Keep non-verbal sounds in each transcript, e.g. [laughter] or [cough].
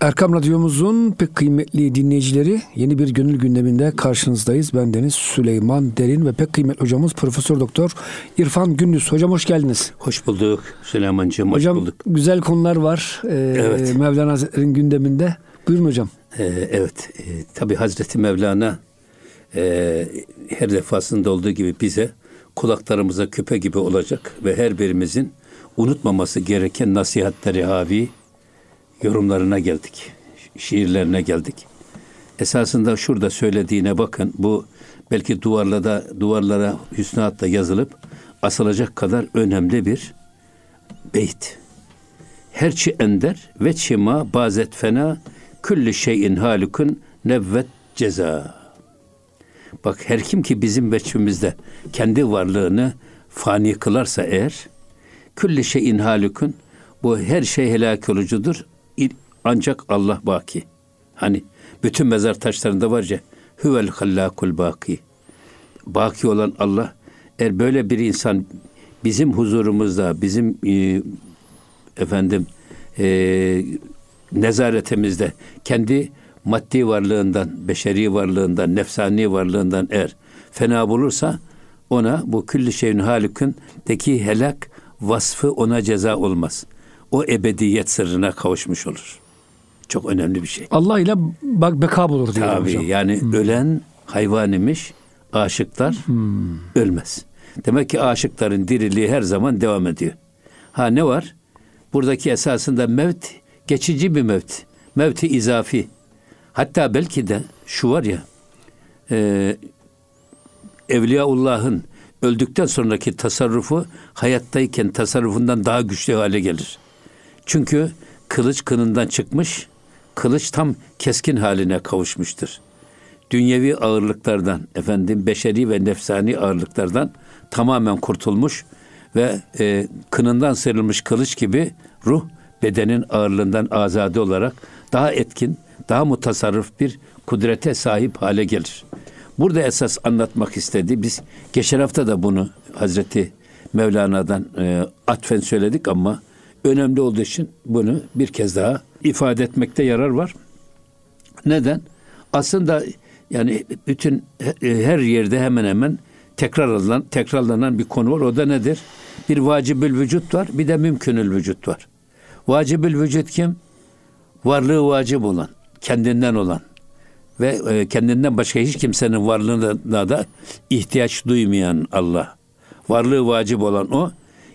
Erkam Radyomuzun pek kıymetli dinleyicileri yeni bir gönül gündeminde karşınızdayız. Ben Deniz Süleyman Derin ve pek kıymetli hocamız Profesör Doktor İrfan Gündüz. Hocam hoş geldiniz. Hoş bulduk Süleyman'cığım. Hocam hoş bulduk. güzel konular var ee, Evet. Mevlana Hazretleri'nin gündeminde. Buyurun hocam. Ee, evet, e, tabi Hazreti Mevlana e, her defasında olduğu gibi bize kulaklarımıza küpe gibi olacak ve her birimizin unutmaması gereken nasihatleri havi yorumlarına geldik. Şiirlerine geldik. Esasında şurada söylediğine bakın. Bu belki duvarlarda duvarlara hüsnatla yazılıp asılacak kadar önemli bir beyt. Herçi ender ve çima bazet fena külli şeyin halukun nevvet ceza. Bak her kim ki bizim veçhimizde kendi varlığını fani kılarsa eğer külli şeyin halukun bu her şey helak olucudur. Ancak Allah baki. Hani bütün mezar taşlarında var ya huvel hallakul baki. Baki olan Allah eğer böyle bir insan bizim huzurumuzda bizim e, efendim e, nezaretimizde kendi maddi varlığından, beşeri varlığından, nefsani varlığından eğer fena bulursa ona bu külli şeyin halikindeki helak vasfı ona ceza olmaz. O ebediyet sırrına kavuşmuş olur. Çok önemli bir şey. Allah ile bak beka bulur diyor Tabii hocam. yani ölen hayvan imiş, aşıklar ölmez. Demek ki aşıkların diriliği her zaman devam ediyor. Ha ne var? Buradaki esasında mevt geçici bir mevt. Mevti izafi. Hatta belki de şu var ya e, Evliyaullah'ın öldükten sonraki tasarrufu hayattayken tasarrufundan daha güçlü hale gelir. Çünkü kılıç kınından çıkmış, kılıç tam keskin haline kavuşmuştur. Dünyevi ağırlıklardan, efendim beşeri ve nefsani ağırlıklardan tamamen kurtulmuş ve e, kınından sıyrılmış kılıç gibi ruh bedenin ağırlığından azade olarak daha etkin, daha mutasarrıf bir kudrete sahip hale gelir. Burada esas anlatmak istediği biz geçen hafta da bunu Hazreti Mevlana'dan e, atfen söyledik ama önemli olduğu için bunu bir kez daha ifade etmekte yarar var. Neden? Aslında yani bütün her yerde hemen hemen tekrarlanan tekrarlanan bir konu var. O da nedir? Bir vacibül vücut var, bir de mümkünül vücut var. Vacibül vücut kim? Varlığı vacip olan, kendinden olan ve e, kendinden başka hiç kimsenin varlığına da ihtiyaç duymayan Allah. Varlığı vacip olan o.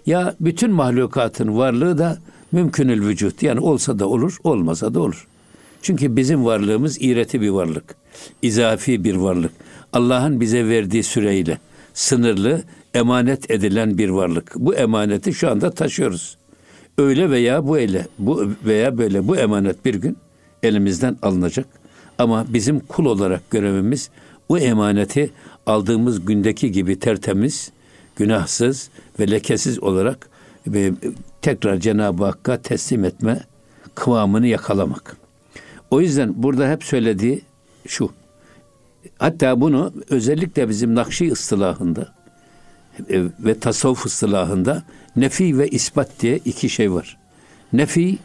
Ya bütün mahlukatın varlığı da mümkünül vücut. Yani olsa da olur, olmasa da olur. Çünkü bizim varlığımız iğreti bir varlık. izafi bir varlık. Allah'ın bize verdiği süreyle sınırlı, emanet edilen bir varlık. Bu emaneti şu anda taşıyoruz. Öyle veya bu ele, bu veya böyle bu emanet bir gün elimizden alınacak. Ama bizim kul olarak görevimiz bu emaneti aldığımız gündeki gibi tertemiz, günahsız ve lekesiz olarak ve tekrar Cenab-ı Hakk'a teslim etme kıvamını yakalamak. O yüzden burada hep söylediği şu. Hatta bunu özellikle bizim Nakşi ıstılahında e, ve tasavvuf ıstılahında nefi ve ispat diye iki şey var. Nefi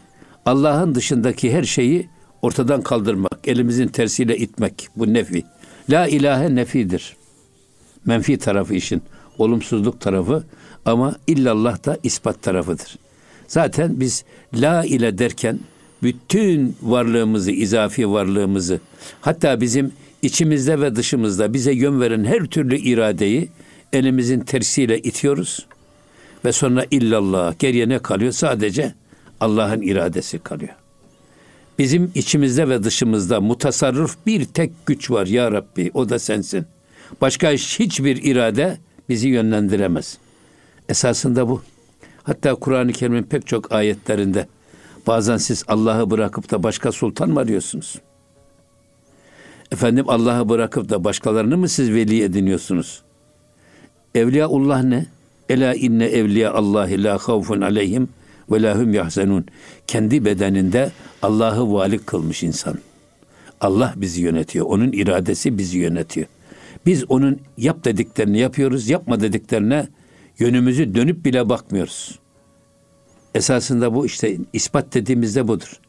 Allah'ın dışındaki her şeyi ortadan kaldırmak, elimizin tersiyle itmek bu nefi. La ilahe nefidir. Menfi tarafı işin, olumsuzluk tarafı ama illallah da ispat tarafıdır. Zaten biz la ile derken bütün varlığımızı, izafi varlığımızı, hatta bizim içimizde ve dışımızda bize yön veren her türlü iradeyi elimizin tersiyle itiyoruz. Ve sonra illallah geriye ne kalıyor? Sadece Allah'ın iradesi kalıyor. Bizim içimizde ve dışımızda mutasarrıf bir tek güç var ya Rabbi o da sensin. Başka hiçbir irade bizi yönlendiremez. Esasında bu. Hatta Kur'an-ı Kerim'in pek çok ayetlerinde bazen siz Allah'ı bırakıp da başka sultan mı arıyorsunuz? Efendim Allah'ı bırakıp da başkalarını mı siz veli ediniyorsunuz? Evliyaullah ne? Ela inne evliya Allahi la havfun aleyhim ve la hum yahzenun. Kendi bedeninde Allah'ı vali kılmış insan. Allah bizi yönetiyor. Onun iradesi bizi yönetiyor. Biz onun yap dediklerini yapıyoruz, yapma dediklerine yönümüzü dönüp bile bakmıyoruz. Esasında bu işte ispat dediğimizde budur.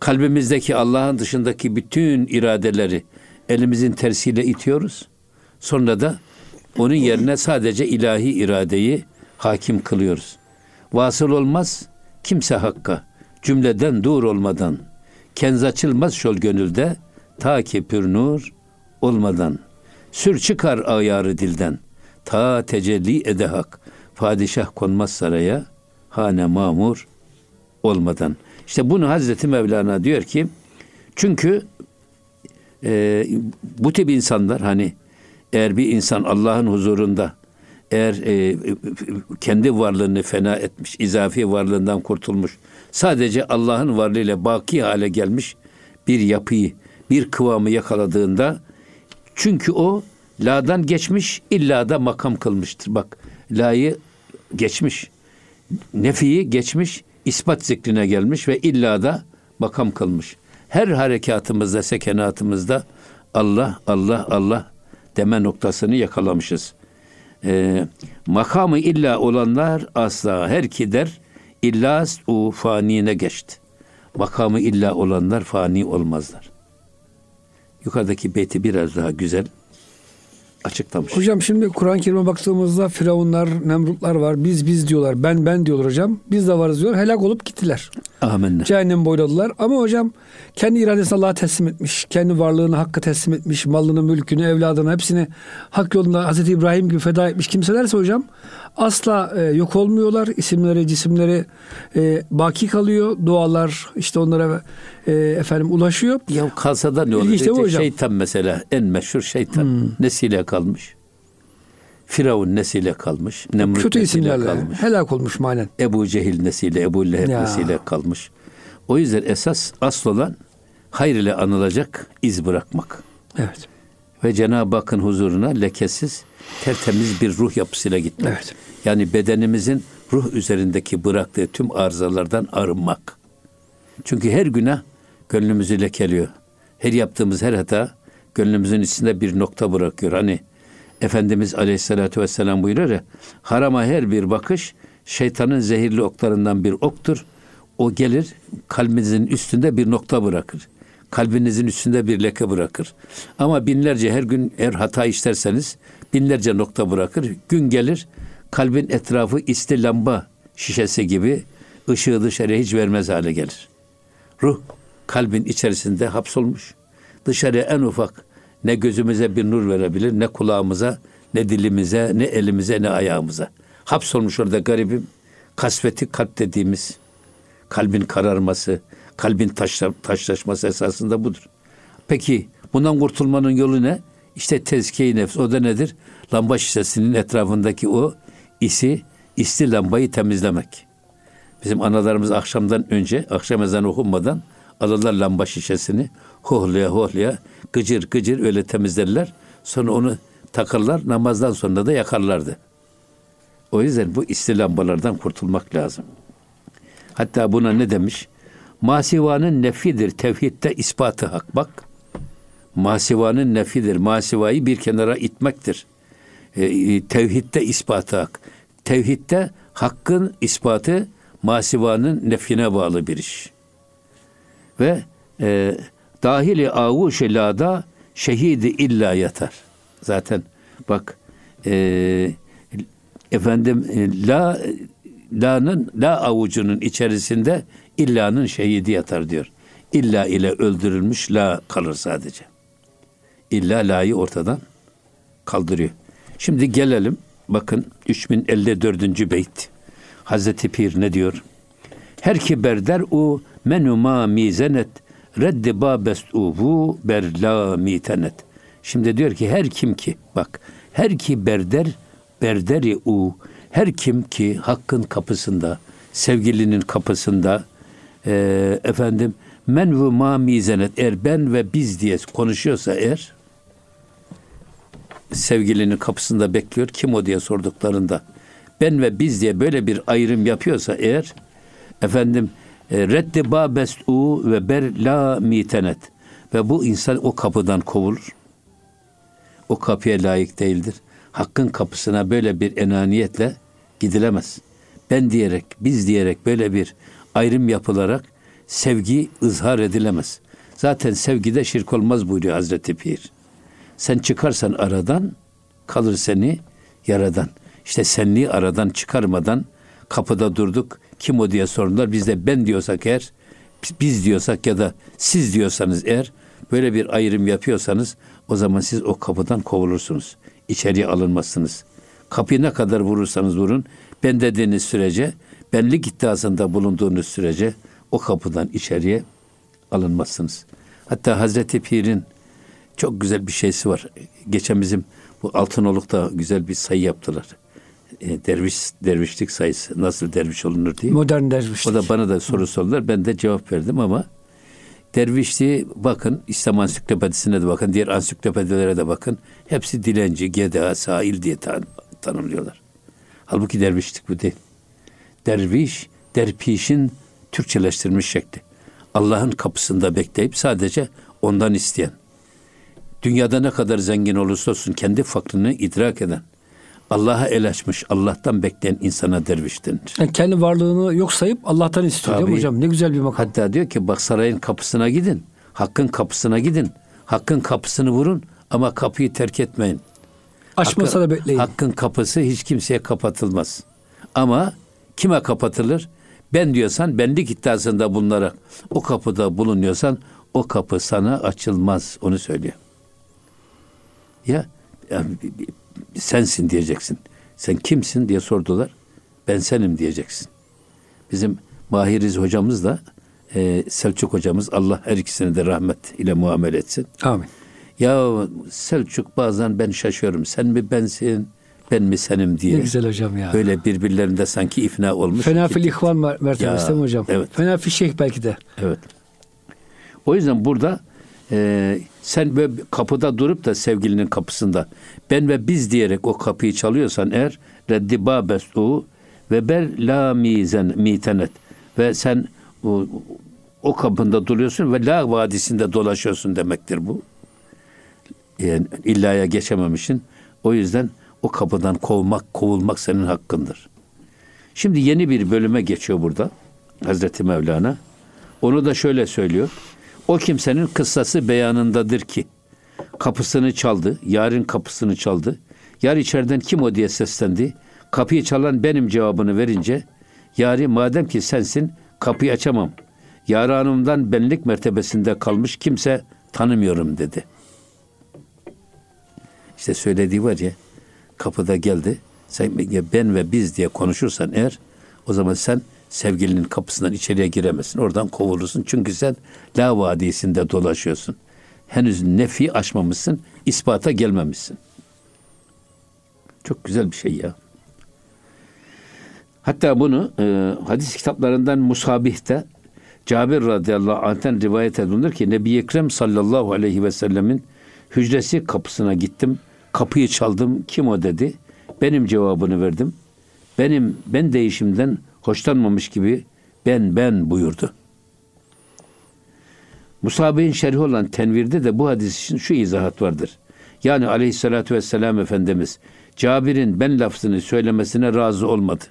kalbimizdeki Allah'ın dışındaki bütün iradeleri elimizin tersiyle itiyoruz. Sonra da onun yerine sadece ilahi iradeyi hakim kılıyoruz. Vasıl olmaz kimse hakka cümleden dur olmadan kenz açılmaz şol gönülde ta ki pür nur olmadan sür çıkar ayarı dilden ta tecelli ede hak padişah konmaz saraya hane mamur olmadan. İşte bunu Hazreti Mevlana diyor ki çünkü e, bu tip insanlar hani eğer bir insan Allah'ın huzurunda eğer e, kendi varlığını fena etmiş, izafi varlığından kurtulmuş, sadece Allah'ın varlığıyla baki hale gelmiş bir yapıyı, bir kıvamı yakaladığında çünkü o la'dan geçmiş, illa da makam kılmıştır. Bak, la'yı geçmiş, nefiyi geçmiş, ispat zikrine gelmiş ve illa da makam kılmış. Her harekatımızda, sekenatımızda Allah, Allah, Allah deme noktasını yakalamışız. Ee, makamı illa olanlar asla her kider illa u fanine geçti. Makamı illa olanlar fani olmazlar. Yukarıdaki beyti biraz daha güzel açıklamış. Hocam şimdi Kur'an-ı Kerim'e baktığımızda Firavunlar, Nemrutlar var. Biz biz diyorlar. Ben ben diyorlar hocam. Biz de varız diyor. Helak olup gittiler. Amenna. Cehennem boyladılar. Ama hocam kendi iradesini Allah'a teslim etmiş. Kendi varlığını Hakk'a teslim etmiş. Malını, mülkünü, evladını hepsini hak yolunda Hazreti İbrahim gibi feda etmiş kimselerse hocam asla e, yok olmuyorlar. İsimleri, cisimleri e, baki kalıyor. Dualar işte onlara e, efendim ulaşıyor. Ya kalsa da ne olur? Mi hocam? Şeytan mesela en meşhur şeytan. Hmm. Nesiyle kalmış? Firavun nesiyle kalmış? Nemrut Kötü nesiyle kalmış? helak olmuş manen. Ebu Cehil nesiyle, Ebu Leheb Ya. nesiyle kalmış. O yüzden esas asıl olan hayır ile anılacak iz bırakmak. Evet. Ve Cenab-ı Hakk'ın huzuruna lekesiz, tertemiz bir ruh yapısıyla gitmek. Evet. Yani bedenimizin ruh üzerindeki bıraktığı tüm arızalardan arınmak. Çünkü her günah gönlümüzü lekeliyor. Her yaptığımız her hata gönlümüzün içinde bir nokta bırakıyor. Hani Efendimiz Aleyhisselatü Vesselam buyuruyor ya, harama her bir bakış şeytanın zehirli oklarından bir oktur. O gelir kalbinizin üstünde bir nokta bırakır. Kalbinizin üstünde bir leke bırakır. Ama binlerce her gün her hata işlerseniz binlerce nokta bırakır. Gün gelir kalbin etrafı isti lamba şişesi gibi ışığı dışarıya hiç vermez hale gelir. Ruh kalbin içerisinde hapsolmuş. Dışarıya en ufak ne gözümüze bir nur verebilir, ne kulağımıza, ne dilimize, ne elimize, ne ayağımıza. Hapsolmuş orada garibim. Kasveti kalp dediğimiz kalbin kararması, kalbin taşla, taşlaşması esasında budur. Peki bundan kurtulmanın yolu ne? İşte tezkiye nefs. O da nedir? Lamba şişesinin etrafındaki o isi, isli lambayı temizlemek. Bizim analarımız akşamdan önce, akşam ezanı okunmadan alırlar lamba şişesini hohlaya hohlaya gıcır gıcır öyle temizlerler. Sonra onu takarlar namazdan sonra da yakarlardı. O yüzden bu isli lambalardan kurtulmak lazım. Hatta buna ne demiş? Masivanın nefidir tevhidde ispatı hak. Bak masivanın nefidir. Masivayı bir kenara itmektir. E, e, tevhidde ispatı hak. Tevhidde hakkın ispatı masivanın nefine bağlı bir iş. Ve e, dahili avuş lada şehidi illa yatar. Zaten bak e, efendim e, la la'nın la avucunun içerisinde illanın şehidi yatar diyor. İlla ile öldürülmüş la kalır sadece. İlla la'yı ortadan kaldırıyor. Şimdi gelelim bakın 3054. beyt. Hazreti Pir ne diyor? Her ki berder u menü ma mizenet reddi babest uvu berla mitenet. Şimdi diyor ki her kim ki bak her ki berder berderi u her kim ki hakkın kapısında sevgilinin kapısında e, efendim men ve ma mizenet eğer ben ve biz diye konuşuyorsa eğer sevgilinin kapısında bekliyor. Kim o diye sorduklarında ben ve biz diye böyle bir ayrım yapıyorsa eğer efendim reddi babest u ve ber la mitenet ve bu insan o kapıdan kovulur. O kapıya layık değildir. Hakkın kapısına böyle bir enaniyetle gidilemez. Ben diyerek, biz diyerek böyle bir ayrım yapılarak sevgi ızhar edilemez. Zaten sevgide şirk olmaz buyuruyor Hazreti Pir. Sen çıkarsan aradan kalır seni yaradan. İşte senliği aradan çıkarmadan kapıda durduk. Kim o diye sordular. Biz de ben diyorsak eğer, biz diyorsak ya da siz diyorsanız eğer böyle bir ayrım yapıyorsanız o zaman siz o kapıdan kovulursunuz. İçeriye alınmazsınız. Kapıyı ne kadar vurursanız vurun ben dediğiniz sürece benlik iddiasında bulunduğunuz sürece o kapıdan içeriye alınmazsınız. Hatta Hazreti Pir'in çok güzel bir şeysi var. Geçen bizim bu Altınoluk'ta güzel bir sayı yaptılar. E, derviş dervişlik sayısı nasıl derviş olunur diye. Modern dervişlik. O da bana da soru sordular. Ben de cevap verdim ama dervişliği bakın İslam ansiklopedisine de bakın, diğer ansiklopedilere de bakın. Hepsi dilenci, geda, sahil diye tan tanımlıyorlar. Halbuki dervişlik bu değil. Derviş, derpişin Türkçeleştirilmiş şekli. Allah'ın kapısında bekleyip sadece ondan isteyen. Dünyada ne kadar zengin olursa olsun kendi fakrını idrak eden. Allah'a el açmış, Allah'tan bekleyen insana derviş denir. Yani kendi varlığını yok sayıp Allah'tan istiyor değil mi Tabii. hocam? Ne güzel bir makam. Hatta diyor ki bak sarayın kapısına gidin. Hakkın kapısına gidin. Hakkın kapısını vurun ama kapıyı terk etmeyin. Açmasa da bekleyin. Hakkın kapısı hiç kimseye kapatılmaz. Ama kime kapatılır? Ben diyorsan benlik iddiasında bulunarak o kapıda bulunuyorsan o kapı sana açılmaz. Onu söylüyor. Ya, ya sensin diyeceksin. Sen kimsin diye sordular. Ben senim diyeceksin. Bizim Mahiriz hocamız da e, Selçuk hocamız Allah her ikisine de rahmet ile muamele etsin. Amin. Ya Selçuk bazen ben şaşıyorum. Sen mi bensin, ben mi senim diye. Ne güzel hocam ya. Böyle birbirlerinde sanki ifna olmuş. Fenafil ihvan mer- mertebesi değil mi hocam? evet. Fenafil şeyh belki de. Evet. O yüzden burada e, sen böyle kapıda durup da sevgilinin kapısında ben ve biz diyerek o kapıyı çalıyorsan eğer reddi babesu ve ber la mizen mitenet ve sen o, o kapında duruyorsun ve la vadisinde dolaşıyorsun demektir bu. Yani illaya geçememişsin. O yüzden o kapıdan kovmak, kovulmak senin hakkındır. Şimdi yeni bir bölüme geçiyor burada Hazreti Mevlana. Onu da şöyle söylüyor. O kimsenin kıssası beyanındadır ki kapısını çaldı, yarın kapısını çaldı. Yar içeriden kim o diye seslendi. Kapıyı çalan benim cevabını verince yari madem ki sensin kapıyı açamam. Yar hanımdan benlik mertebesinde kalmış kimse tanımıyorum dedi. İşte söylediği var ya kapıda geldi. Sen ben ve biz diye konuşursan eğer o zaman sen sevgilinin kapısından içeriye giremezsin. Oradan kovulursun. Çünkü sen la vadisinde dolaşıyorsun. Henüz nefi aşmamışsın. ispata gelmemişsin. Çok güzel bir şey ya. Hatta bunu e, hadis kitaplarından Musabih'te Cabir radıyallahu anh'ten rivayet edilir ki Nebi Ekrem sallallahu aleyhi ve sellemin hücresi kapısına gittim. Kapıyı çaldım. Kim o dedi. Benim cevabını verdim. Benim ben değişimden hoşlanmamış gibi ben ben buyurdu. Musabe'nin şerhi olan tenvirde de bu hadis için şu izahat vardır. Yani aleyhissalatü vesselam Efendimiz Cabir'in ben lafzını söylemesine razı olmadı.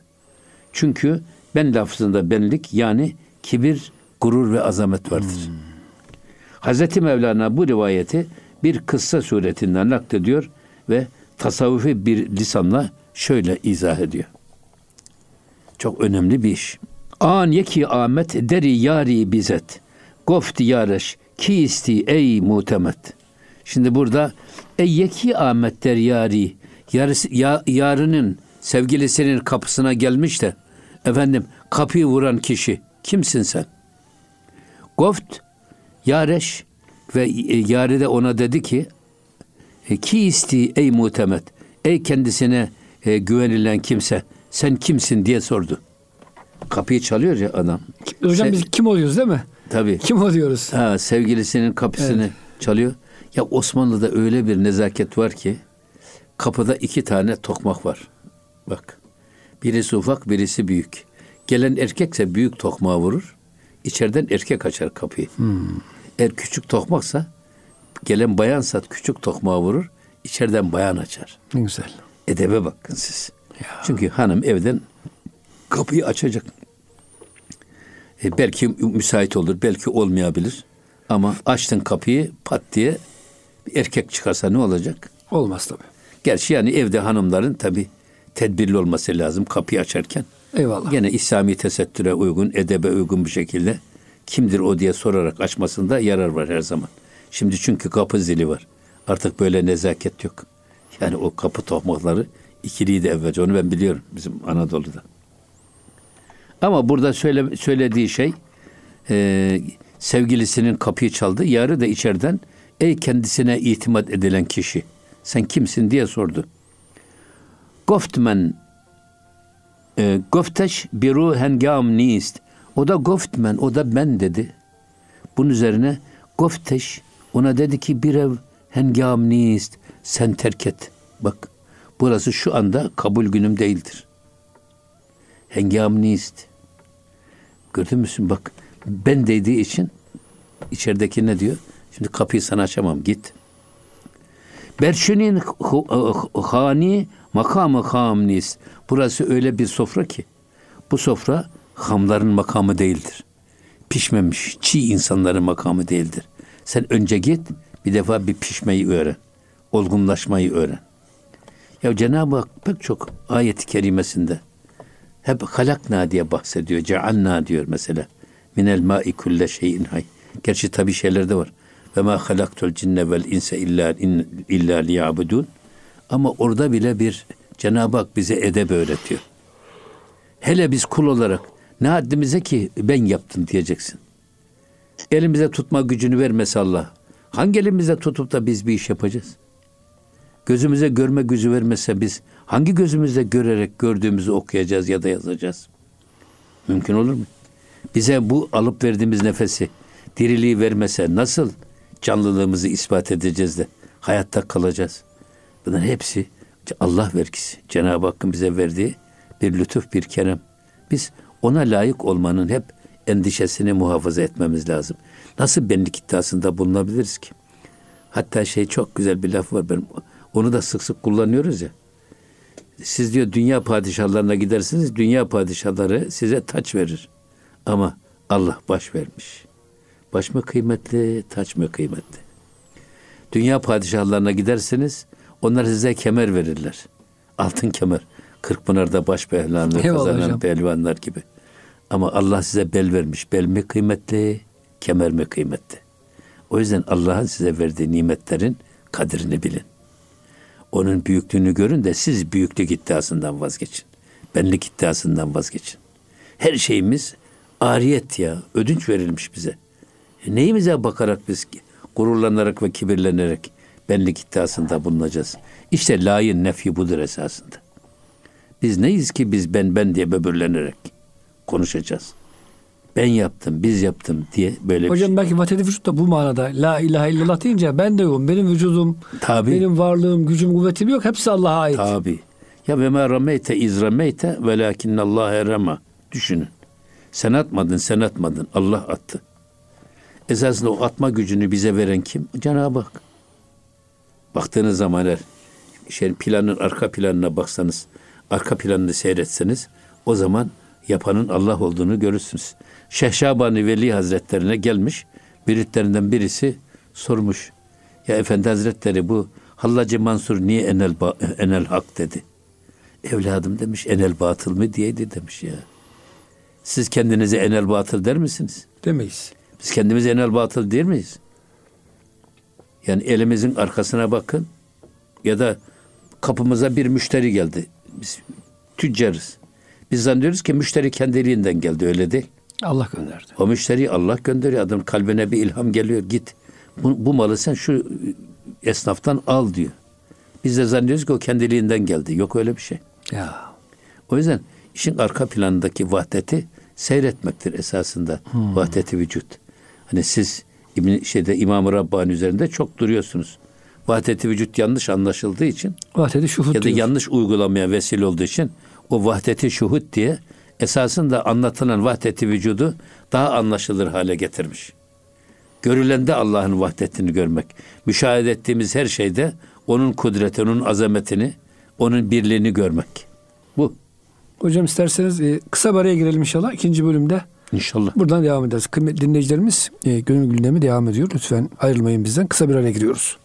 Çünkü ben lafzında benlik yani kibir, gurur ve azamet vardır. Hazreti Mevlana bu rivayeti bir kıssa suretinden naklediyor ve tasavvufi bir lisanla şöyle izah ediyor. Çok önemli bir iş. An yeki amet deri yari bizet. Gofti yareş ki isti ey mutemet. Şimdi burada ey yeki amet der yari. Yarısı, ya, yarının sevgilisinin kapısına gelmiş de efendim kapıyı vuran kişi kimsin sen? Goft yareş ve e, yari de ona dedi ki e, ki isti ey mutemet ey kendisine e, güvenilen kimse sen kimsin diye sordu. Kapıyı çalıyor ya adam. Hocam Se- biz kim oluyoruz değil mi? Tabii. Kim oluyoruz? Ha, sevgilisinin kapısını Evet. çalıyor. Ya Osmanlı'da öyle bir nezaket var ki kapıda iki tane tokmak var. Bak. Birisi ufak, birisi büyük. Gelen erkekse büyük tokmağı vurur. İçeriden erkek açar kapıyı. Eğer küçük tokmaksa gelen bayansa küçük tokmağı vurur. içeriden bayan açar. Ne güzel. Edebe bakın siz. Çünkü hanım evden kapıyı açacak. E, belki müsait olur, belki olmayabilir. Ama açtın kapıyı pat diye bir erkek çıkarsa ne olacak? Olmaz tabii. Gerçi yani evde hanımların tabi tedbirli olması lazım kapıyı açarken. Eyvallah. Gene İslami tesettüre uygun, edebe uygun bir şekilde kimdir o diye sorarak açmasında yarar var her zaman. Şimdi çünkü kapı zili var. Artık böyle nezaket yok. Yani o kapı tohmakları ikiliydi evvelce. Onu ben biliyorum bizim Anadolu'da. Ama burada söyle, söylediği şey e, sevgilisinin kapıyı çaldı. Yarı da içeriden ey kendisine itimat edilen kişi sen kimsin diye sordu. Goftmen e, Gofteş biru hengam nist. O da Goftmen, o da ben dedi. Bunun üzerine Gofteş ona dedi ki bir ev hengam nist. Sen terk et. Bak burası şu anda kabul günüm değildir. Hengam nist. Gördün müsün bak ben dediği için içerideki ne diyor? Şimdi kapıyı sana açamam git. Berşinin hani makamı hamnis. Burası öyle bir sofra ki bu sofra hamların makamı değildir. Pişmemiş çiğ insanların makamı değildir. Sen önce git bir defa bir pişmeyi öğren. Olgunlaşmayı öğren. Ya Cenab-ı Hak pek çok ayet-i kerimesinde hep halakna diye bahsediyor. Cealna diyor mesela. Minel ma'i kulle şeyin hay. Gerçi tabi şeyler de var. Ve ma halaktul cinne vel inse illa, illa liyabudun. Ama orada bile bir Cenab-ı Hak bize edeb öğretiyor. Hele biz kul olarak ne haddimize ki ben yaptım diyeceksin. Elimize tutma gücünü vermese Allah. Hangi elimize tutup da biz bir iş yapacağız? Gözümüze görme gücü vermese biz hangi gözümüzle görerek gördüğümüzü okuyacağız ya da yazacağız? Mümkün olur mu? Bize bu alıp verdiğimiz nefesi, diriliği vermese nasıl canlılığımızı ispat edeceğiz de hayatta kalacağız? Bunların hepsi Allah vergisi. Cenab-ı Hakk'ın bize verdiği bir lütuf, bir kerem. Biz ona layık olmanın hep endişesini muhafaza etmemiz lazım. Nasıl benlik iddiasında bulunabiliriz ki? Hatta şey çok güzel bir laf var. Ben onu da sık sık kullanıyoruz ya. Siz diyor dünya padişahlarına gidersiniz. Dünya padişahları size taç verir. Ama Allah baş vermiş. Baş mı kıymetli, taç mı kıymetli? Dünya padişahlarına gidersiniz. Onlar size kemer verirler. Altın kemer. Kırkpınar'da baş pehlivanlığı kazanan hocam. pehlivanlar gibi. Ama Allah size bel vermiş. Bel mi kıymetli, kemer mi kıymetli? O yüzden Allah'ın size verdiği nimetlerin kadrini bilin. Onun büyüklüğünü görün de siz büyüklük iddiasından vazgeçin. Benlik iddiasından vazgeçin. Her şeyimiz ariyet ya, ödünç verilmiş bize. E neyimize bakarak biz gururlanarak ve kibirlenerek benlik iddiasında bulunacağız. İşte layın nefi budur esasında. Biz neyiz ki biz ben ben diye böbürlenerek konuşacağız. Ben yaptım, biz yaptım diye böyle Hocam şey. belki vahdeti vücut da bu manada. La ilahe illallah deyince ben de yokum. Benim vücudum, Tabii. benim varlığım, gücüm, kuvvetim yok. Hepsi Allah'a ait. Tabi. Ya ve ma rameyte iz rameyte velakinnallâhe rema. Düşünün. Sen atmadın, sen atmadın. Allah attı. Esasında o atma gücünü bize veren kim? Cenab-ı Hak. Baktığınız zaman eğer şey planın arka planına baksanız, arka planını seyretseniz o zaman yapanın Allah olduğunu görürsünüz. Şeyh Şabani Veli Hazretlerine gelmiş, müritlerinden birisi sormuş. Ya Efendi Hazretleri bu Hallacı Mansur niye enel, ba- enel hak dedi. Evladım demiş enel batıl mı diyeydi demiş ya. Siz kendinize enel batıl der misiniz? Demeyiz. Biz kendimize enel batıl değil miyiz? Yani elimizin arkasına bakın ya da kapımıza bir müşteri geldi. Biz tüccarız. Biz zannediyoruz ki müşteri kendiliğinden geldi öyle değil. Allah gönderdi. O müşteriyi Allah gönderiyor. Adam kalbine bir ilham geliyor. Git bu, bu malı sen şu esnaftan al diyor. Biz de zannediyoruz ki o kendiliğinden geldi. Yok öyle bir şey. Ya. O yüzden işin arka planındaki vahdeti seyretmektir esasında. Hmm. Vahdeti vücut. Hani siz İbn şeyde İmam-ı Rabbani üzerinde çok duruyorsunuz. Vahdeti vücut yanlış anlaşıldığı için Vahdeti şuhut ya da diyor. yanlış uygulamaya vesile olduğu için o vahdeti şuhud diye esasında anlatılan vahdeti vücudu daha anlaşılır hale getirmiş. Görülende Allah'ın vahdetini görmek. Müşahede ettiğimiz her şeyde onun kudretini, onun azametini, onun birliğini görmek. Bu. Hocam isterseniz e, kısa bir araya girelim inşallah ikinci bölümde. İnşallah. Buradan devam ederiz. Kıymetli dinleyicilerimiz e, gönül gündemi devam ediyor. Lütfen ayrılmayın bizden. Kısa bir araya giriyoruz.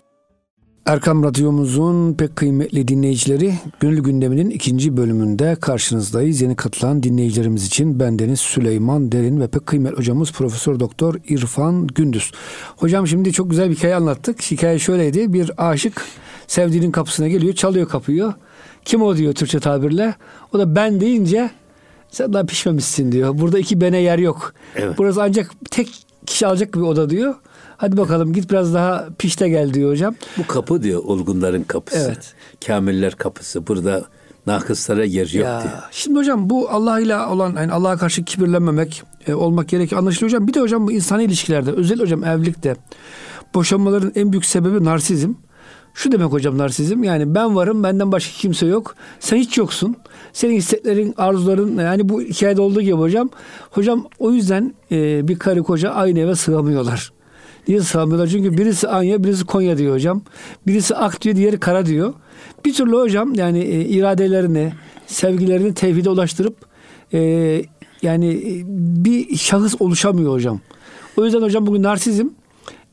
Erkam Radyomuzun pek kıymetli dinleyicileri Gönül Gündemi'nin ikinci bölümünde karşınızdayız. Yeni katılan dinleyicilerimiz için bendeniz Süleyman Derin ve pek kıymetli hocamız Profesör Doktor İrfan Gündüz. Hocam şimdi çok güzel bir hikaye anlattık. Hikaye şöyleydi. Bir aşık sevdiğinin kapısına geliyor, çalıyor kapıyı. Kim o diyor Türkçe tabirle. O da ben deyince sen daha pişmemişsin diyor. Burada iki bene yer yok. Evet. Burası ancak tek kişi alacak bir oda diyor. Hadi bakalım git biraz daha pişte gel diyor hocam. Bu kapı diyor olgunların kapısı. Evet. Kamiller kapısı. Burada nakıslara yer yok Ya, diyor. Şimdi hocam bu Allah ile olan yani Allah'a karşı kibirlenmemek e, olmak gerekiyor anlaşılıyor hocam. Bir de hocam bu insani ilişkilerde özel hocam evlilikte boşanmaların en büyük sebebi narsizm. Şu demek hocam narsizm yani ben varım benden başka kimse yok. Sen hiç yoksun. Senin isteklerin, arzuların yani bu hikayede olduğu gibi hocam. Hocam o yüzden e, bir karı koca aynı eve sığamıyorlar. Niye sığamıyorlar? Çünkü birisi Anya, birisi Konya diyor hocam. Birisi Ak diyor, diğeri Kara diyor. Bir türlü hocam yani e, iradelerini, sevgilerini tevhide ulaştırıp e, yani e, bir şahıs oluşamıyor hocam. O yüzden hocam bugün narsizm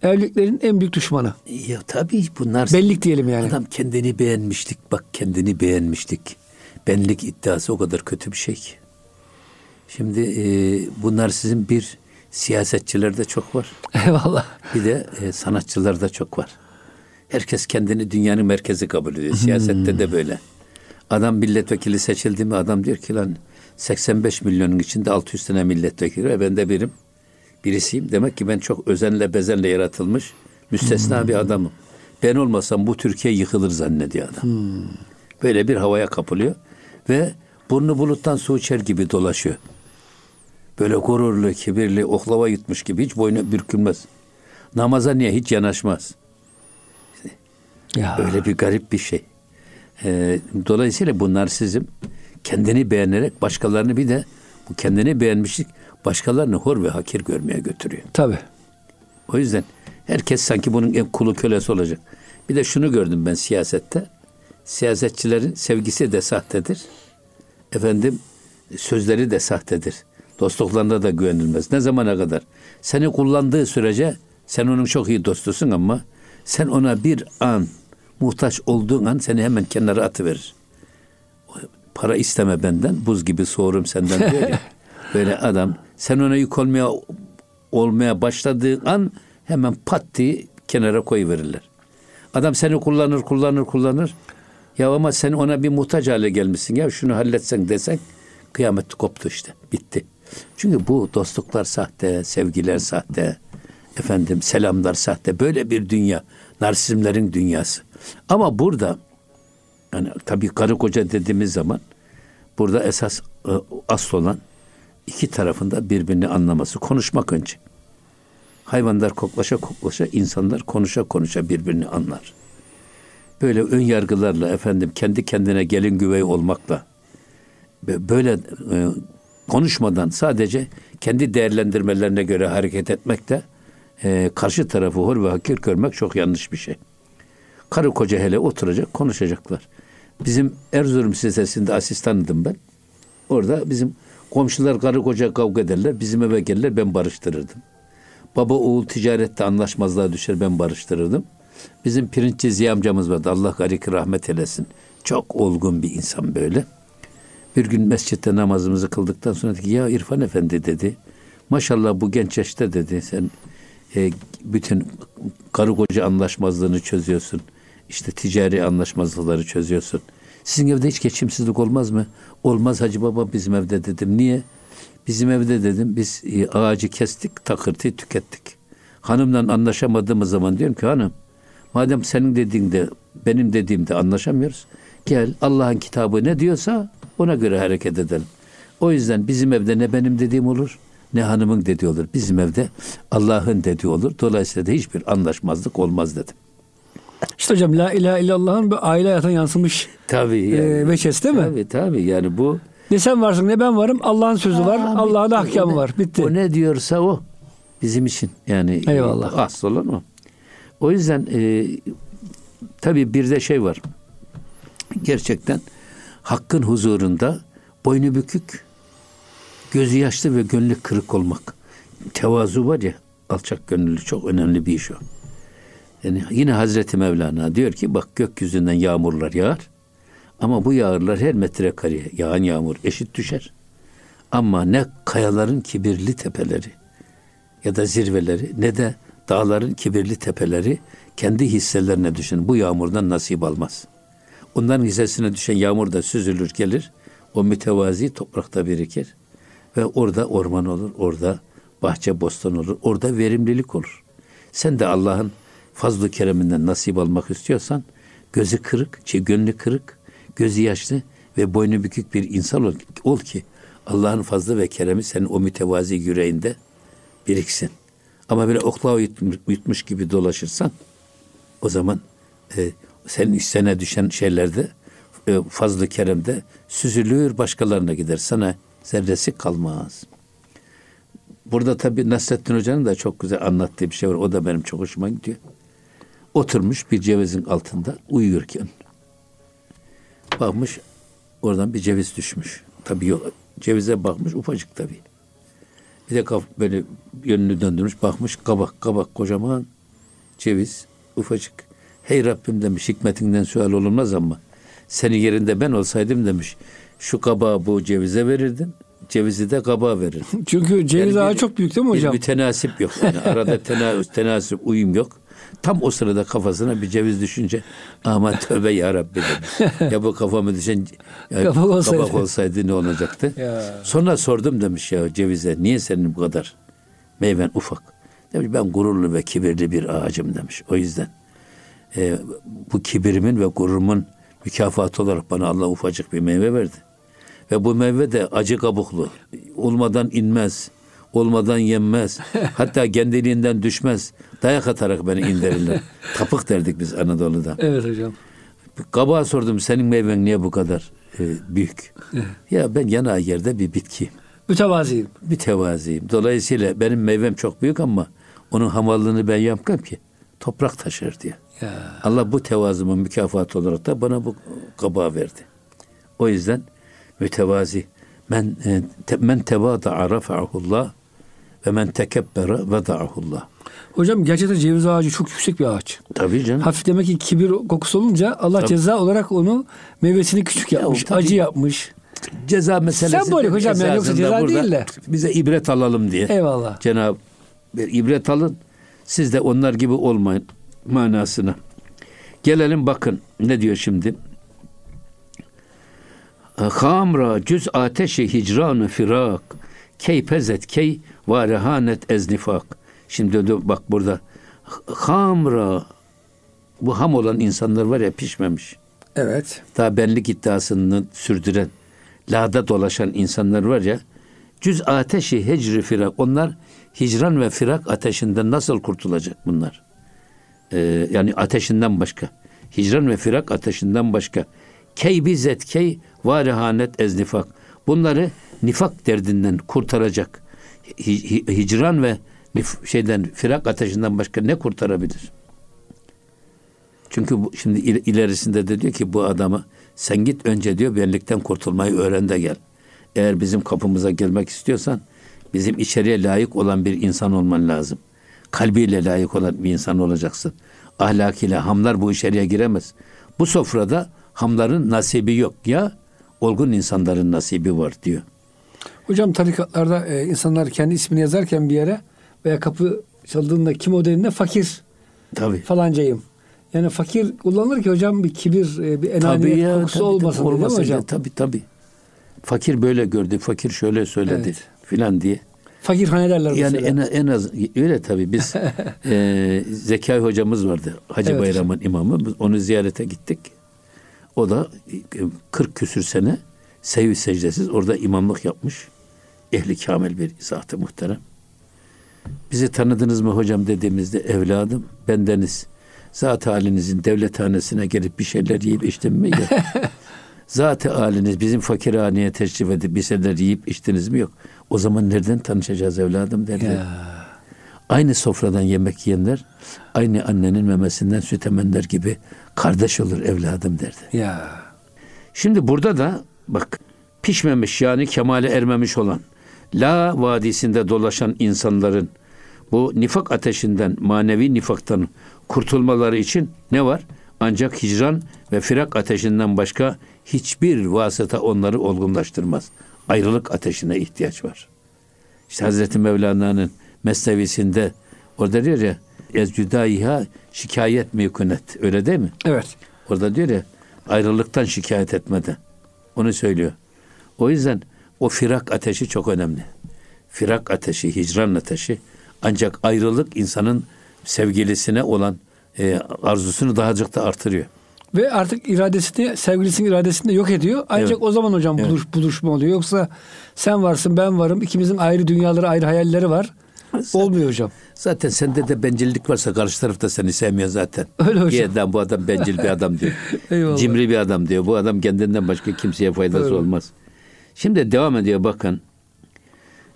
evliliklerin en büyük düşmanı. Ya tabii bunlar Bellik diyelim yani. Adam kendini beğenmişlik. Bak kendini beğenmişlik. Benlik iddiası o kadar kötü bir şey ki. Şimdi e, bunlar sizin bir siyasetçilerde çok var. [laughs] Eyvallah. Bir de e, sanatçılarda çok var. Herkes kendini dünyanın merkezi kabul ediyor. Siyasette de böyle. Adam milletvekili seçildi mi adam diyor ki lan 85 milyonun içinde 600 tane milletvekili ve ben de birim. Birisiyim. Demek ki ben çok özenle bezenle yaratılmış müstesna bir adamım. Ben olmasam bu Türkiye yıkılır zannediyor adam. Böyle bir havaya kapılıyor ve burnu buluttan su içer gibi dolaşıyor. Böyle gururlu, kibirli, oklava yutmuş gibi hiç boynu bürkülmez. Namaza niye hiç yanaşmaz. Ya. Öyle bir garip bir şey. Ee, dolayısıyla bu narsizm kendini beğenerek başkalarını bir de bu kendini beğenmişlik başkalarını hor ve hakir görmeye götürüyor. Tabii. O yüzden herkes sanki bunun en kulu kölesi olacak. Bir de şunu gördüm ben siyasette. Siyasetçilerin sevgisi de sahtedir. Efendim sözleri de sahtedir. Dostluklarına da güvenilmez. Ne zamana kadar? Seni kullandığı sürece sen onun çok iyi dostusun ama sen ona bir an muhtaç olduğun an seni hemen kenara atıverir. Para isteme benden, buz gibi soğurum senden diyor ya. [laughs] Böyle adam sen ona yük olmaya olmaya başladığı an hemen pat diye kenara koyuverirler. Adam seni kullanır, kullanır, kullanır. Ya ama sen ona bir muhtaç hale gelmişsin. Ya şunu halletsen desen kıyamet koptu işte. Bitti. Çünkü bu dostluklar sahte, sevgiler sahte, efendim selamlar sahte. Böyle bir dünya. Narsizmlerin dünyası. Ama burada yani tabii karı koca dediğimiz zaman burada esas e, asıl olan iki tarafında birbirini anlaması, konuşmak önce. Hayvanlar koklaşa koklaşa, insanlar konuşa konuşa birbirini anlar. Böyle ön yargılarla efendim kendi kendine gelin güvey olmakla böyle e, konuşmadan sadece kendi değerlendirmelerine göre hareket etmekle e, karşı tarafı hor ve hakir görmek çok yanlış bir şey. Karı koca hele oturacak konuşacaklar. Bizim Erzurum sitesinde asistanıydım ben. Orada bizim komşular karı koca kavga ederler. Bizim eve gelirler ben barıştırırdım. Baba oğul ticarette anlaşmazlığa düşer ben barıştırırdım. Bizim pirinççi Ziya amcamız vardı. Allah garik rahmet eylesin. Çok olgun bir insan böyle. Bir gün mescitte namazımızı kıldıktan sonra dedi ki ya İrfan Efendi dedi. Maşallah bu genç yaşta dedi sen e, bütün karı koca anlaşmazlığını çözüyorsun. İşte ticari anlaşmazlıkları çözüyorsun. Sizin evde hiç geçimsizlik olmaz mı? Olmaz Hacı Baba bizim evde dedim. Niye? Bizim evde dedim biz e, ağacı kestik, takırtıyı tükettik. Hanımla anlaşamadığımız zaman diyorum ki hanım madem senin dediğinde benim dediğimde anlaşamıyoruz. Gel Allah'ın kitabı ne diyorsa ona göre hareket edelim. O yüzden bizim evde ne benim dediğim olur ne hanımın dediği olur. Bizim evde Allah'ın dediği olur. Dolayısıyla da hiçbir anlaşmazlık olmaz dedim. İşte hocam la ilahe illallah'ın bir aile hayatına yansımış Tabii yani. e, veçesi değil mi? Tabii tabii yani bu Ne sen varsın ne ben varım Allah'ın sözü var. Allah'ın ahkamı ne- var. Bitti. O ne diyorsa o bizim için yani Eyvallah. e, asıl olan o. O yüzden e, tabii bir de şey var. Gerçekten hakkın huzurunda boynu bükük Gözü yaşlı ve gönlü kırık olmak. Tevazu var ya alçak gönüllü çok önemli bir iş o. Yani yine Hazreti Mevlana diyor ki bak gökyüzünden yağmurlar yağar. Ama bu yağırlar her metrekareye yağan yağmur eşit düşer. Ama ne kayaların kibirli tepeleri ya da zirveleri ne de dağların kibirli tepeleri kendi hisselerine düşen bu yağmurdan nasip almaz. Onların hissesine düşen yağmur da süzülür gelir. O mütevazi toprakta birikir. Ve orada orman olur, orada bahçe bostan olur, orada verimlilik olur. Sen de Allah'ın fazl-ı kereminden nasip almak istiyorsan gözü kırık, şey, gönlü kırık, gözü yaşlı ve boynu bükük bir insan ol, ol ki Allah'ın fazlı ve keremi senin o mütevazi yüreğinde biriksin. Ama böyle oklava yutmuş, yutmuş gibi dolaşırsan o zaman e, senin üstüne düşen şeylerde e, fazlı keremde süzülür başkalarına gider. Sana zerresi kalmaz. Burada tabi Nasrettin Hoca'nın da çok güzel anlattığı bir şey var. O da benim çok hoşuma gidiyor. Oturmuş bir cevizin altında uyuyorken bakmış oradan bir ceviz düşmüş. Tabi cevize bakmış ufacık tabi. Bir de kaf, böyle yönünü döndürmüş bakmış kabak kabak kocaman ceviz ufacık. Hey Rabbim demiş hikmetinden sual olunmaz ama senin yerinde ben olsaydım demiş şu kabağı bu cevize verirdim. Cevizi de kabağa verirdim. [laughs] Çünkü ceviz Yani bir- çok büyük değil mi hocam? Bir mütenasip yok. Yani arada tena, [laughs] tenasip, uyum yok. Tam o sırada kafasına bir ceviz düşünce aman tövbe ya Rabbi demiş. [laughs] ya bu kafama düşen ya, Kabak olsaydı. kabak olsaydı ne olacaktı? Ya. Sonra sordum demiş ya cevize niye senin bu kadar meyven ufak? Demiş ben gururlu ve kibirli bir ağacım demiş. O yüzden e, bu kibirimin ve gururumun mükafatı olarak bana Allah ufacık bir meyve verdi. Ve bu meyve de acı kabuklu. Olmadan inmez. Olmadan yenmez. [laughs] Hatta kendiliğinden düşmez. Dayak atarak beni indirirler. [laughs] Tapık derdik biz Anadolu'da. Evet hocam. Kabağa sordum senin meyven niye bu kadar e, büyük? ya ben yanağı yerde bir bitkiyim. Mütevaziyim. Bir tevaziyim. Dolayısıyla benim meyvem çok büyük ama onun hamallığını ben yapmam ki. Toprak taşır diye. Ya. Allah bu tevazımın mükafatı olarak da bana bu kabağı verdi. O yüzden mütevazi. Men e, men tevada rafa'ahullah ve men tekebbere veda'ahullah. Hocam gerçekten ceviz ağacı çok yüksek bir ağaç. Tabii canım. Hafif demek ki kibir kokusu olunca Allah Tabii. ceza olarak onu meyvesini küçük yapmış, tabii. acı yapmış. Ceza meselesi. Sembolik hocam yani, yoksa ceza değil de. Bize ibret alalım diye. Eyvallah. Cenab-ı ibret alın. Siz de onlar gibi olmayın manasına. Gelelim bakın ne diyor şimdi. Hamra cüz ateşi hicranı firak key pezet key varehanet eznifak. Şimdi de bak burada hamra bu ham olan insanlar var ya pişmemiş. Evet. Daha benlik iddiasını sürdüren, lağda dolaşan insanlar var ya, cüz ateşi hecri firak. Onlar hicran ve firak ateşinden nasıl kurtulacak bunlar? Ee, yani ateşinden başka. Hicran ve firak ateşinden başka. Key bizet key varihanet eznifak. Bunları nifak derdinden kurtaracak. Hi- hi- hicran ve şeyden firak ateşinden başka ne kurtarabilir? Çünkü bu, şimdi il- ilerisinde de diyor ki bu adama sen git önce diyor benlikten kurtulmayı öğren de gel. Eğer bizim kapımıza gelmek istiyorsan bizim içeriye layık olan bir insan olman lazım. Kalbiyle layık olan bir insan olacaksın. Ahlakıyla hamlar bu içeriye giremez. Bu sofrada hamların nasibi yok ya olgun insanların nasibi var diyor. Hocam tarikatlarda e, insanlar kendi ismini yazarken bir yere veya kapı çaldığında kim o dediğinde fakir Tabii. falancayım. Yani fakir kullanılır ki hocam bir kibir, e, bir enaniyet ya, kokusu tabii, olmasın tabii, olmasın hocam? Tabii tabii. Fakir böyle gördü, fakir şöyle söyledi Evet. filan diye. Fakir hane derler Yani mesela. en, en az öyle tabii biz [laughs] e, Zekai hocamız vardı Hacı Evet Bayram'ın imamı Biz onu ziyarete gittik. O da e, 40 küsür sene sevi secdesiz orada imamlık yapmış. Ehli kamil bir zatı muhterem. Bizi tanıdınız mı hocam dediğimizde evladım bendeniz. Zat halinizin devlethanesine gelip bir şeyler yiyip içtim mi? Yok. [laughs] Zat-ı haliniz bizim fakirhaneye teşrif edip bir şeyler yiyip içtiniz mi? Yok. O zaman nereden tanışacağız evladım derdi. Ya. Aynı sofradan yemek yiyenler aynı annenin memesinden süt emenler gibi kardeş olur evladım derdi. Ya. Şimdi burada da bak pişmemiş yani kemale ermemiş olan La vadisinde dolaşan insanların bu nifak ateşinden, manevi nifaktan kurtulmaları için ne var? Ancak hicran ve firak ateşinden başka hiçbir vasıta onları olgunlaştırmaz. Ayrılık ateşine ihtiyaç var. İşte Hazreti Mevlana'nın mesnevisinde orada diyor ya ezcüdaiha şikayet meykunet. Öyle değil mi? Evet. Orada diyor ya ayrılıktan şikayet etmeden. Onu söylüyor. O yüzden o firak ateşi çok önemli. Firak ateşi, hicran ateşi ancak ayrılık insanın sevgilisine olan e, arzusunu dahacık da artırıyor. Ve artık iradesini, sevgilisinin iradesini de yok ediyor. Ancak Evet. o zaman hocam Evet. buluş, buluşma oluyor. Yoksa sen varsın ben varım. ikimizin ayrı dünyaları, ayrı hayalleri var. [laughs] Olmuyor hocam. Zaten sende de bencillik varsa karşı taraf da seni sevmiyor zaten. Öyle hocam. Adam bu adam bencil bir adam diyor. [laughs] Eyvallah. Cimri bir adam diyor. Bu adam kendinden başka kimseye faydası Öyle. olmaz. Şimdi devam ediyor bakın.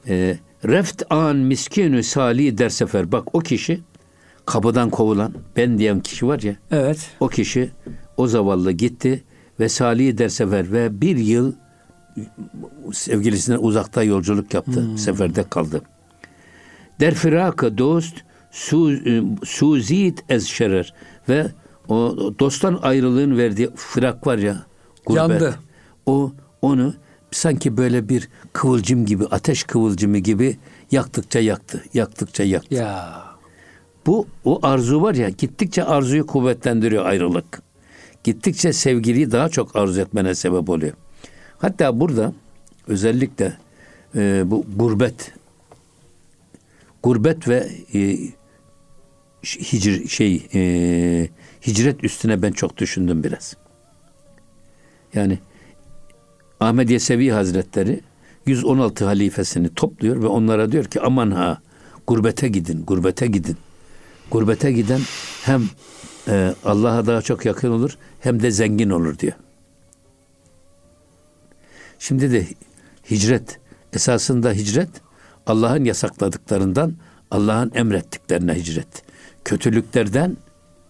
E, reft an miskinü sali der sefer. Bak o kişi kapıdan kovulan ben diyen kişi var ya. Evet. O kişi o zavallı gitti ve Salih der sefer ve bir yıl sevgilisine uzakta yolculuk yaptı. Seferde kaldı. Der firakı dost e, suzit ez şerer ve o dosttan ayrılığın verdiği firak var ya gurbet. Yandı. O onu sanki böyle bir kıvılcım gibi ateş kıvılcımı gibi yaktıkça yaktı. Yaktıkça yaktı. Ya. Bu o arzu var ya gittikçe arzuyu kuvvetlendiriyor ayrılık. Gittikçe sevgiliyi daha çok arzu etmene sebep oluyor. Hatta burada özellikle e, bu gurbet gurbet ve e, hicr şey e, hicret üstüne ben çok düşündüm biraz. Yani Ahmed Yesevi Hazretleri 116 halifesini topluyor ve onlara diyor ki aman ha gurbete gidin, gurbete gidin. Gurbete giden hem e, Allah'a daha çok yakın olur hem de zengin olur diyor. Şimdi de hicret esasında hicret Allah'ın yasakladıklarından Allah'ın emrettiklerine hicret. Kötülüklerden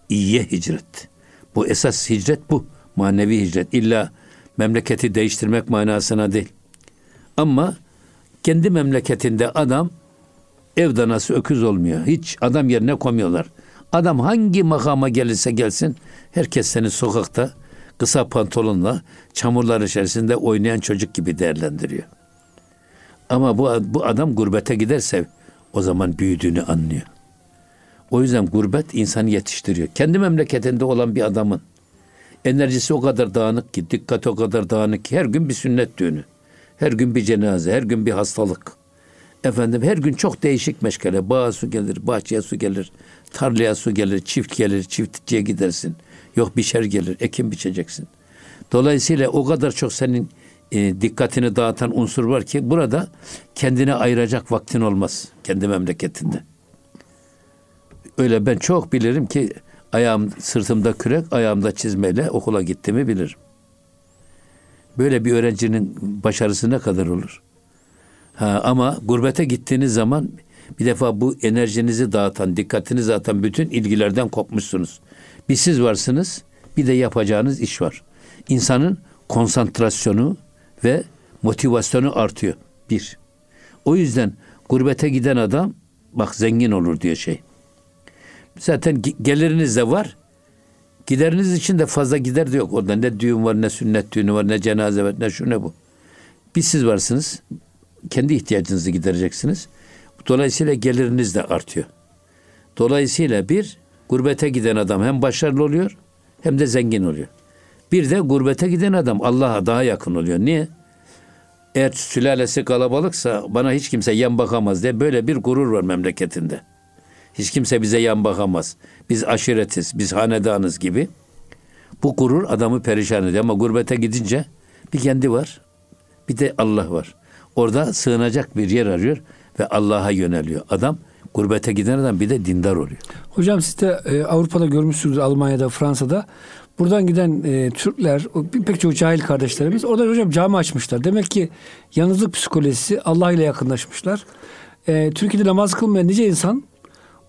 iyiye hicret. Bu esas hicret bu. Manevi hicret. İlla memleketi değiştirmek manasına değil. Ama kendi memleketinde adam ev danası öküz olmuyor. Hiç adam yerine koymuyorlar. Adam hangi makama gelirse gelsin herkes seni sokakta kısa pantolonla çamurlar içerisinde oynayan çocuk gibi değerlendiriyor. Ama bu, bu adam gurbete giderse o zaman büyüdüğünü anlıyor. O yüzden gurbet insanı yetiştiriyor. Kendi memleketinde olan bir adamın enerjisi o kadar dağınık ki, dikkati o kadar dağınık ki her gün bir sünnet düğünü. Her gün bir cenaze, her gün bir hastalık. Efendim her gün çok değişik meşgale. Bağa su gelir, bahçeye su gelir, tarlaya su gelir, çift gelir, çiftçiye gidersin. Yok biçer gelir, ekim biçeceksin. Dolayısıyla o kadar çok senin e, dikkatini dağıtan unsur var ki burada kendine ayıracak vaktin olmaz kendi memleketinde. Öyle ben çok bilirim ki ayağım sırtımda kürek, ayağımda çizmeyle okula gittiğimi bilirim. Böyle bir öğrencinin başarısı ne kadar olur? Ha, ama gurbete gittiğiniz zaman bir defa bu enerjinizi dağıtan, dikkatinizi dağıtan bütün ilgilerden kopmuşsunuz. Bir siz varsınız, bir de yapacağınız iş var. İnsanın konsantrasyonu ve motivasyonu artıyor. Bir. O yüzden gurbete giden adam bak zengin olur diyor şey. Zaten ge- geliriniz de var. Gideriniz için de fazla gider de yok. Orada ne düğün var, ne sünnet düğünü var, ne cenaze var, ne şu ne bu. Bir siz varsınız. Kendi ihtiyacınızı gidereceksiniz. Dolayısıyla geliriniz de artıyor. Dolayısıyla bir gurbete giden adam hem başarılı oluyor hem de zengin oluyor. Bir de gurbete giden adam Allah'a daha yakın oluyor. Niye? Eğer sülalesi kalabalıksa bana hiç kimse yan bakamaz diye böyle bir gurur var memleketinde. Hiç kimse bize yan bakamaz. Biz aşiretiz, biz hanedanız gibi. Bu gurur adamı perişan ediyor ama gurbete gidince bir kendi var, bir de Allah var. Orada sığınacak bir yer arıyor ve Allah'a yöneliyor. Adam gurbete giden adam bir de dindar oluyor. Hocam siz de e, Avrupa'da görmüşsünüz Almanya'da, Fransa'da. Buradan giden e, Türkler, pek çok cahil kardeşlerimiz orada hocam cami açmışlar. Demek ki yalnızlık psikolojisi Allah ile yakınlaşmışlar. E, Türkiye'de namaz kılmayan nice insan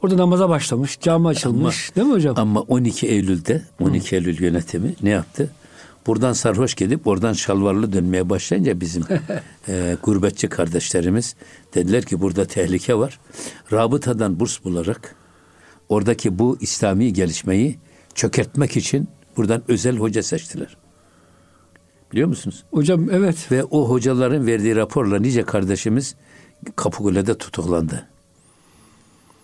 orada namaza başlamış, cami açılmış. değil mi hocam? Ama 12 Eylül'de 12 Eylül yönetimi ne yaptı? Buradan sarhoş gidip oradan şalvarlı dönmeye başlayınca bizim [laughs] e, gurbetçi kardeşlerimiz dediler ki burada tehlike var. Rabıtadan burs bularak oradaki bu İslami gelişmeyi çökertmek için buradan özel hoca seçtiler. Biliyor musunuz? Hocam evet. Ve o hocaların verdiği raporla nice kardeşimiz Kapıkule'de tutuklandı.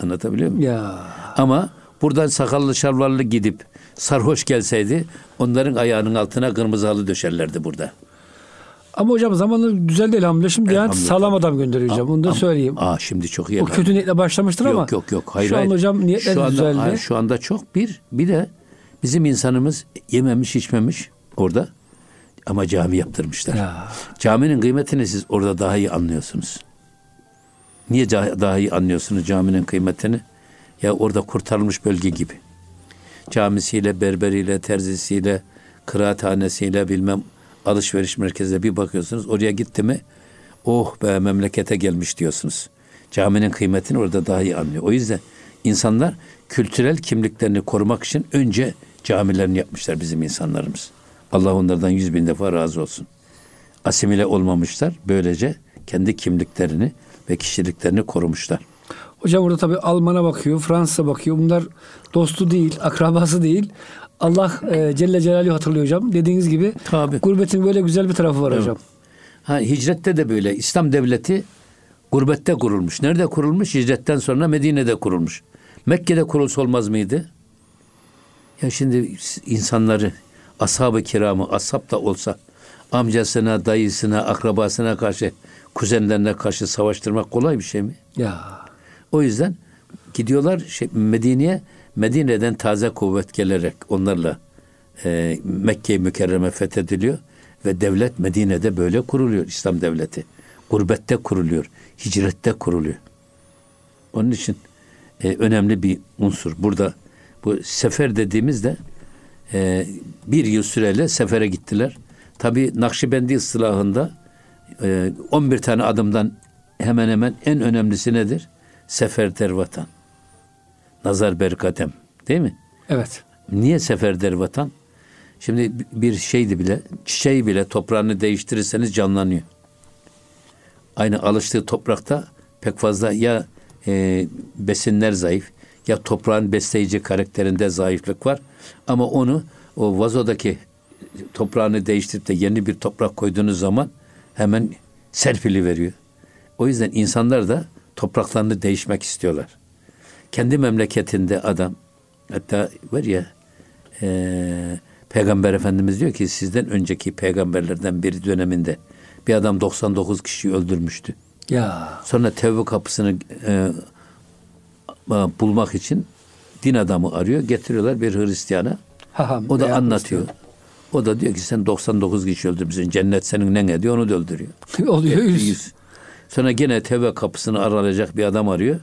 Anlatabiliyor muyum? Ya. Ama buradan sakallı şalvarlı gidip sarhoş gelseydi onların ayağının altına kırmızı halı döşerlerdi burada. Ama hocam zamanla düzeldi elhamdülillah. Şimdi Elhamdülillah. sağlam adam gönderiyor hocam. Onu da söyleyeyim. Aa şimdi çok iyi. o kötü niyetle başlamıştır ama. Yok yok yok. Hayır, şu an hocam niyetler şu anda, düzeldi. hayır, şu anda çok bir bir de bizim insanımız yememiş içmemiş orada ama cami yaptırmışlar. Ya. Caminin kıymetini siz orada daha iyi anlıyorsunuz. Niye daha iyi anlıyorsunuz caminin kıymetini? Ya orada kurtarılmış bölge gibi. Camisiyle, berberiyle, terzisiyle, kıraathanesiyle bilmem alışveriş merkezine bir bakıyorsunuz. Oraya gitti mi oh be memlekete gelmiş diyorsunuz. Caminin kıymetini orada daha iyi anlıyor. O yüzden insanlar kültürel kimliklerini korumak için önce camilerini yapmışlar bizim insanlarımız. Allah onlardan yüz bin defa razı olsun. Asimile olmamışlar. Böylece kendi kimliklerini ve kişiliklerini korumuşlar. Hocam orada tabii Alman'a bakıyor, Fransa bakıyor. Bunlar dostu değil, akrabası değil. Allah e, Celle Celaluhu hatırlıyor hocam. Dediğiniz gibi Tabii. gurbetin böyle güzel bir tarafı var hocam. Ha, hicrette de böyle. İslam devleti gurbette kurulmuş. Nerede kurulmuş? Hicretten sonra Medine'de kurulmuş. Mekke'de kurulsa olmaz mıydı? Ya şimdi insanları, ashab-ı kiramı, ashab da olsa amcasına, dayısına, akrabasına karşı, kuzenlerine karşı savaştırmak kolay bir şey mi? Ya. O yüzden gidiyorlar şey, Medine'ye, Medine'den taze kuvvet gelerek onlarla e, Mekke-i Mükerreme fethediliyor ve devlet Medine'de böyle kuruluyor İslam devleti. Gurbette kuruluyor, hicrette kuruluyor. Onun için e, önemli bir unsur. Burada bu sefer dediğimizde e, bir yıl süreyle sefere gittiler. Tabi Nakşibendi ıslahında e, 11 tane adımdan hemen hemen en önemlisi nedir? Sefer vatan. Nazar berkatem. Değil mi? Evet. Niye sefer vatan? Şimdi bir şeydi bile, çiçeği bile toprağını değiştirirseniz canlanıyor. Aynı alıştığı toprakta pek fazla ya e, besinler zayıf ya toprağın besleyici karakterinde zayıflık var. Ama onu o vazodaki toprağını değiştirip de yeni bir toprak koyduğunuz zaman hemen serpili veriyor. O yüzden insanlar da topraklarını değişmek istiyorlar. Kendi memleketinde adam hatta var ya e, Peygamber Efendimiz diyor ki sizden önceki peygamberlerden bir döneminde bir adam 99 kişiyi öldürmüştü. Ya. Sonra tevbe kapısını e, bulmak için din adamı arıyor. Getiriyorlar bir Hristiyana. O da anlatıyor. O da diyor ki sen 99 kişi öldürmüşsün. Cennet senin ne diyor onu da öldürüyor. [laughs] Oluyor yüz. Yüz. Sonra gene tevbe kapısını aralayacak bir adam arıyor.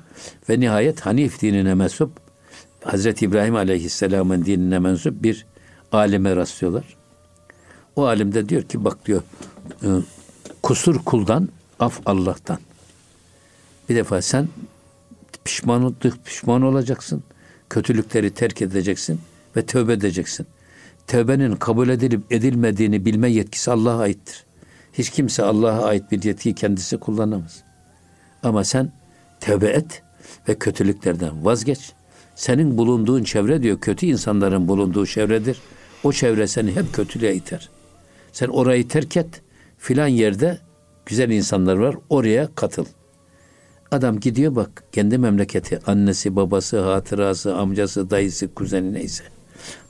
Ve nihayet Hanif dinine mensup Hazreti İbrahim Aleyhisselam'ın dinine mensup bir alime rastlıyorlar. O alim de diyor ki bak diyor e, kusur kuldan af Allah'tan. Bir defa sen pişman pişman olacaksın. Kötülükleri terk edeceksin ve tövbe edeceksin. Tövbenin kabul edilip edilmediğini bilme yetkisi Allah'a aittir. Hiç kimse Allah'a ait bir yetkiyi kendisi kullanamaz. Ama sen tövbe et ve kötülüklerden vazgeç. Senin bulunduğun çevre diyor kötü insanların bulunduğu çevredir. O çevre seni hep kötülüğe iter. Sen orayı terk et. Filan yerde güzel insanlar var. Oraya katıl. Adam gidiyor bak kendi memleketi, annesi, babası, hatırası, amcası, dayısı, kuzeni neyse.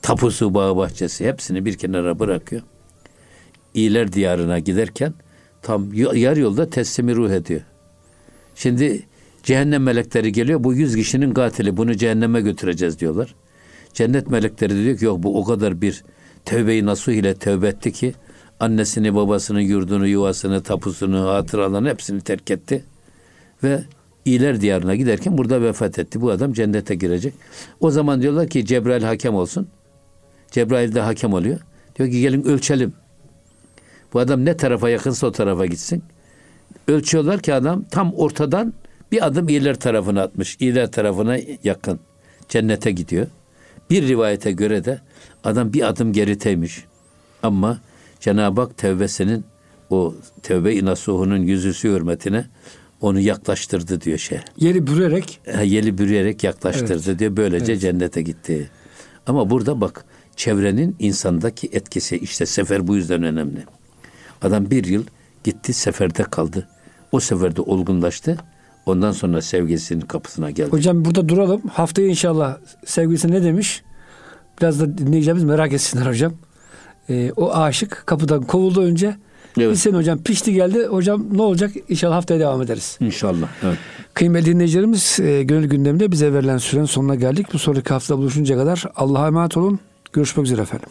Tapusu, bağ bahçesi hepsini bir kenara bırakıyor. İyiler diyarına giderken tam yarı yolda teslimi ruh ediyor. Şimdi cehennem melekleri geliyor. Bu yüz kişinin katili. Bunu cehenneme götüreceğiz diyorlar. Cennet melekleri diyor ki yok bu o kadar bir tövbeyi nasuh ile tövbe etti ki annesini, babasını, yurdunu, yuvasını, tapusunu, hatıralarını hepsini terk etti. Ve iyiler diyarına giderken burada vefat etti. Bu adam cennete girecek. O zaman diyorlar ki Cebrail hakem olsun. Cebrail de hakem oluyor. Diyor ki gelin ölçelim. Bu adam ne tarafa yakınsa o tarafa gitsin. Ölçüyorlar ki adam tam ortadan bir adım iyiler tarafına atmış. İyiler tarafına yakın. Cennete gidiyor. Bir rivayete göre de adam bir adım geriteymiş. Ama Cenab-ı Hak tevbesinin o tevbe inasuhunun yüzüsü hürmetine onu yaklaştırdı diyor şey. Yeri bürerek Ha, Yeli bürüyerek yaklaştırdı diyor. Böylece cennete gitti. Ama burada bak çevrenin insandaki etkisi işte sefer bu yüzden önemli. Adam bir yıl gitti seferde kaldı. O seferde olgunlaştı. Ondan sonra sevgilisinin kapısına geldi. hocam burada duralım. Haftaya inşallah sevgilisi ne demiş? Biraz da dinleyeceğimiz merak etsinler hocam. Ee, o aşık kapıdan kovuldu önce. Evet. Senin hocam pişti geldi. Hocam ne olacak? İnşallah haftaya devam ederiz. İnşallah. Evet. Kıymetli dinleyicilerimiz e, gönül gündeminde bize verilen sürenin sonuna geldik. Bu sonraki hafta buluşuncaya kadar Allah'a emanet olun. Görüşmek üzere efendim.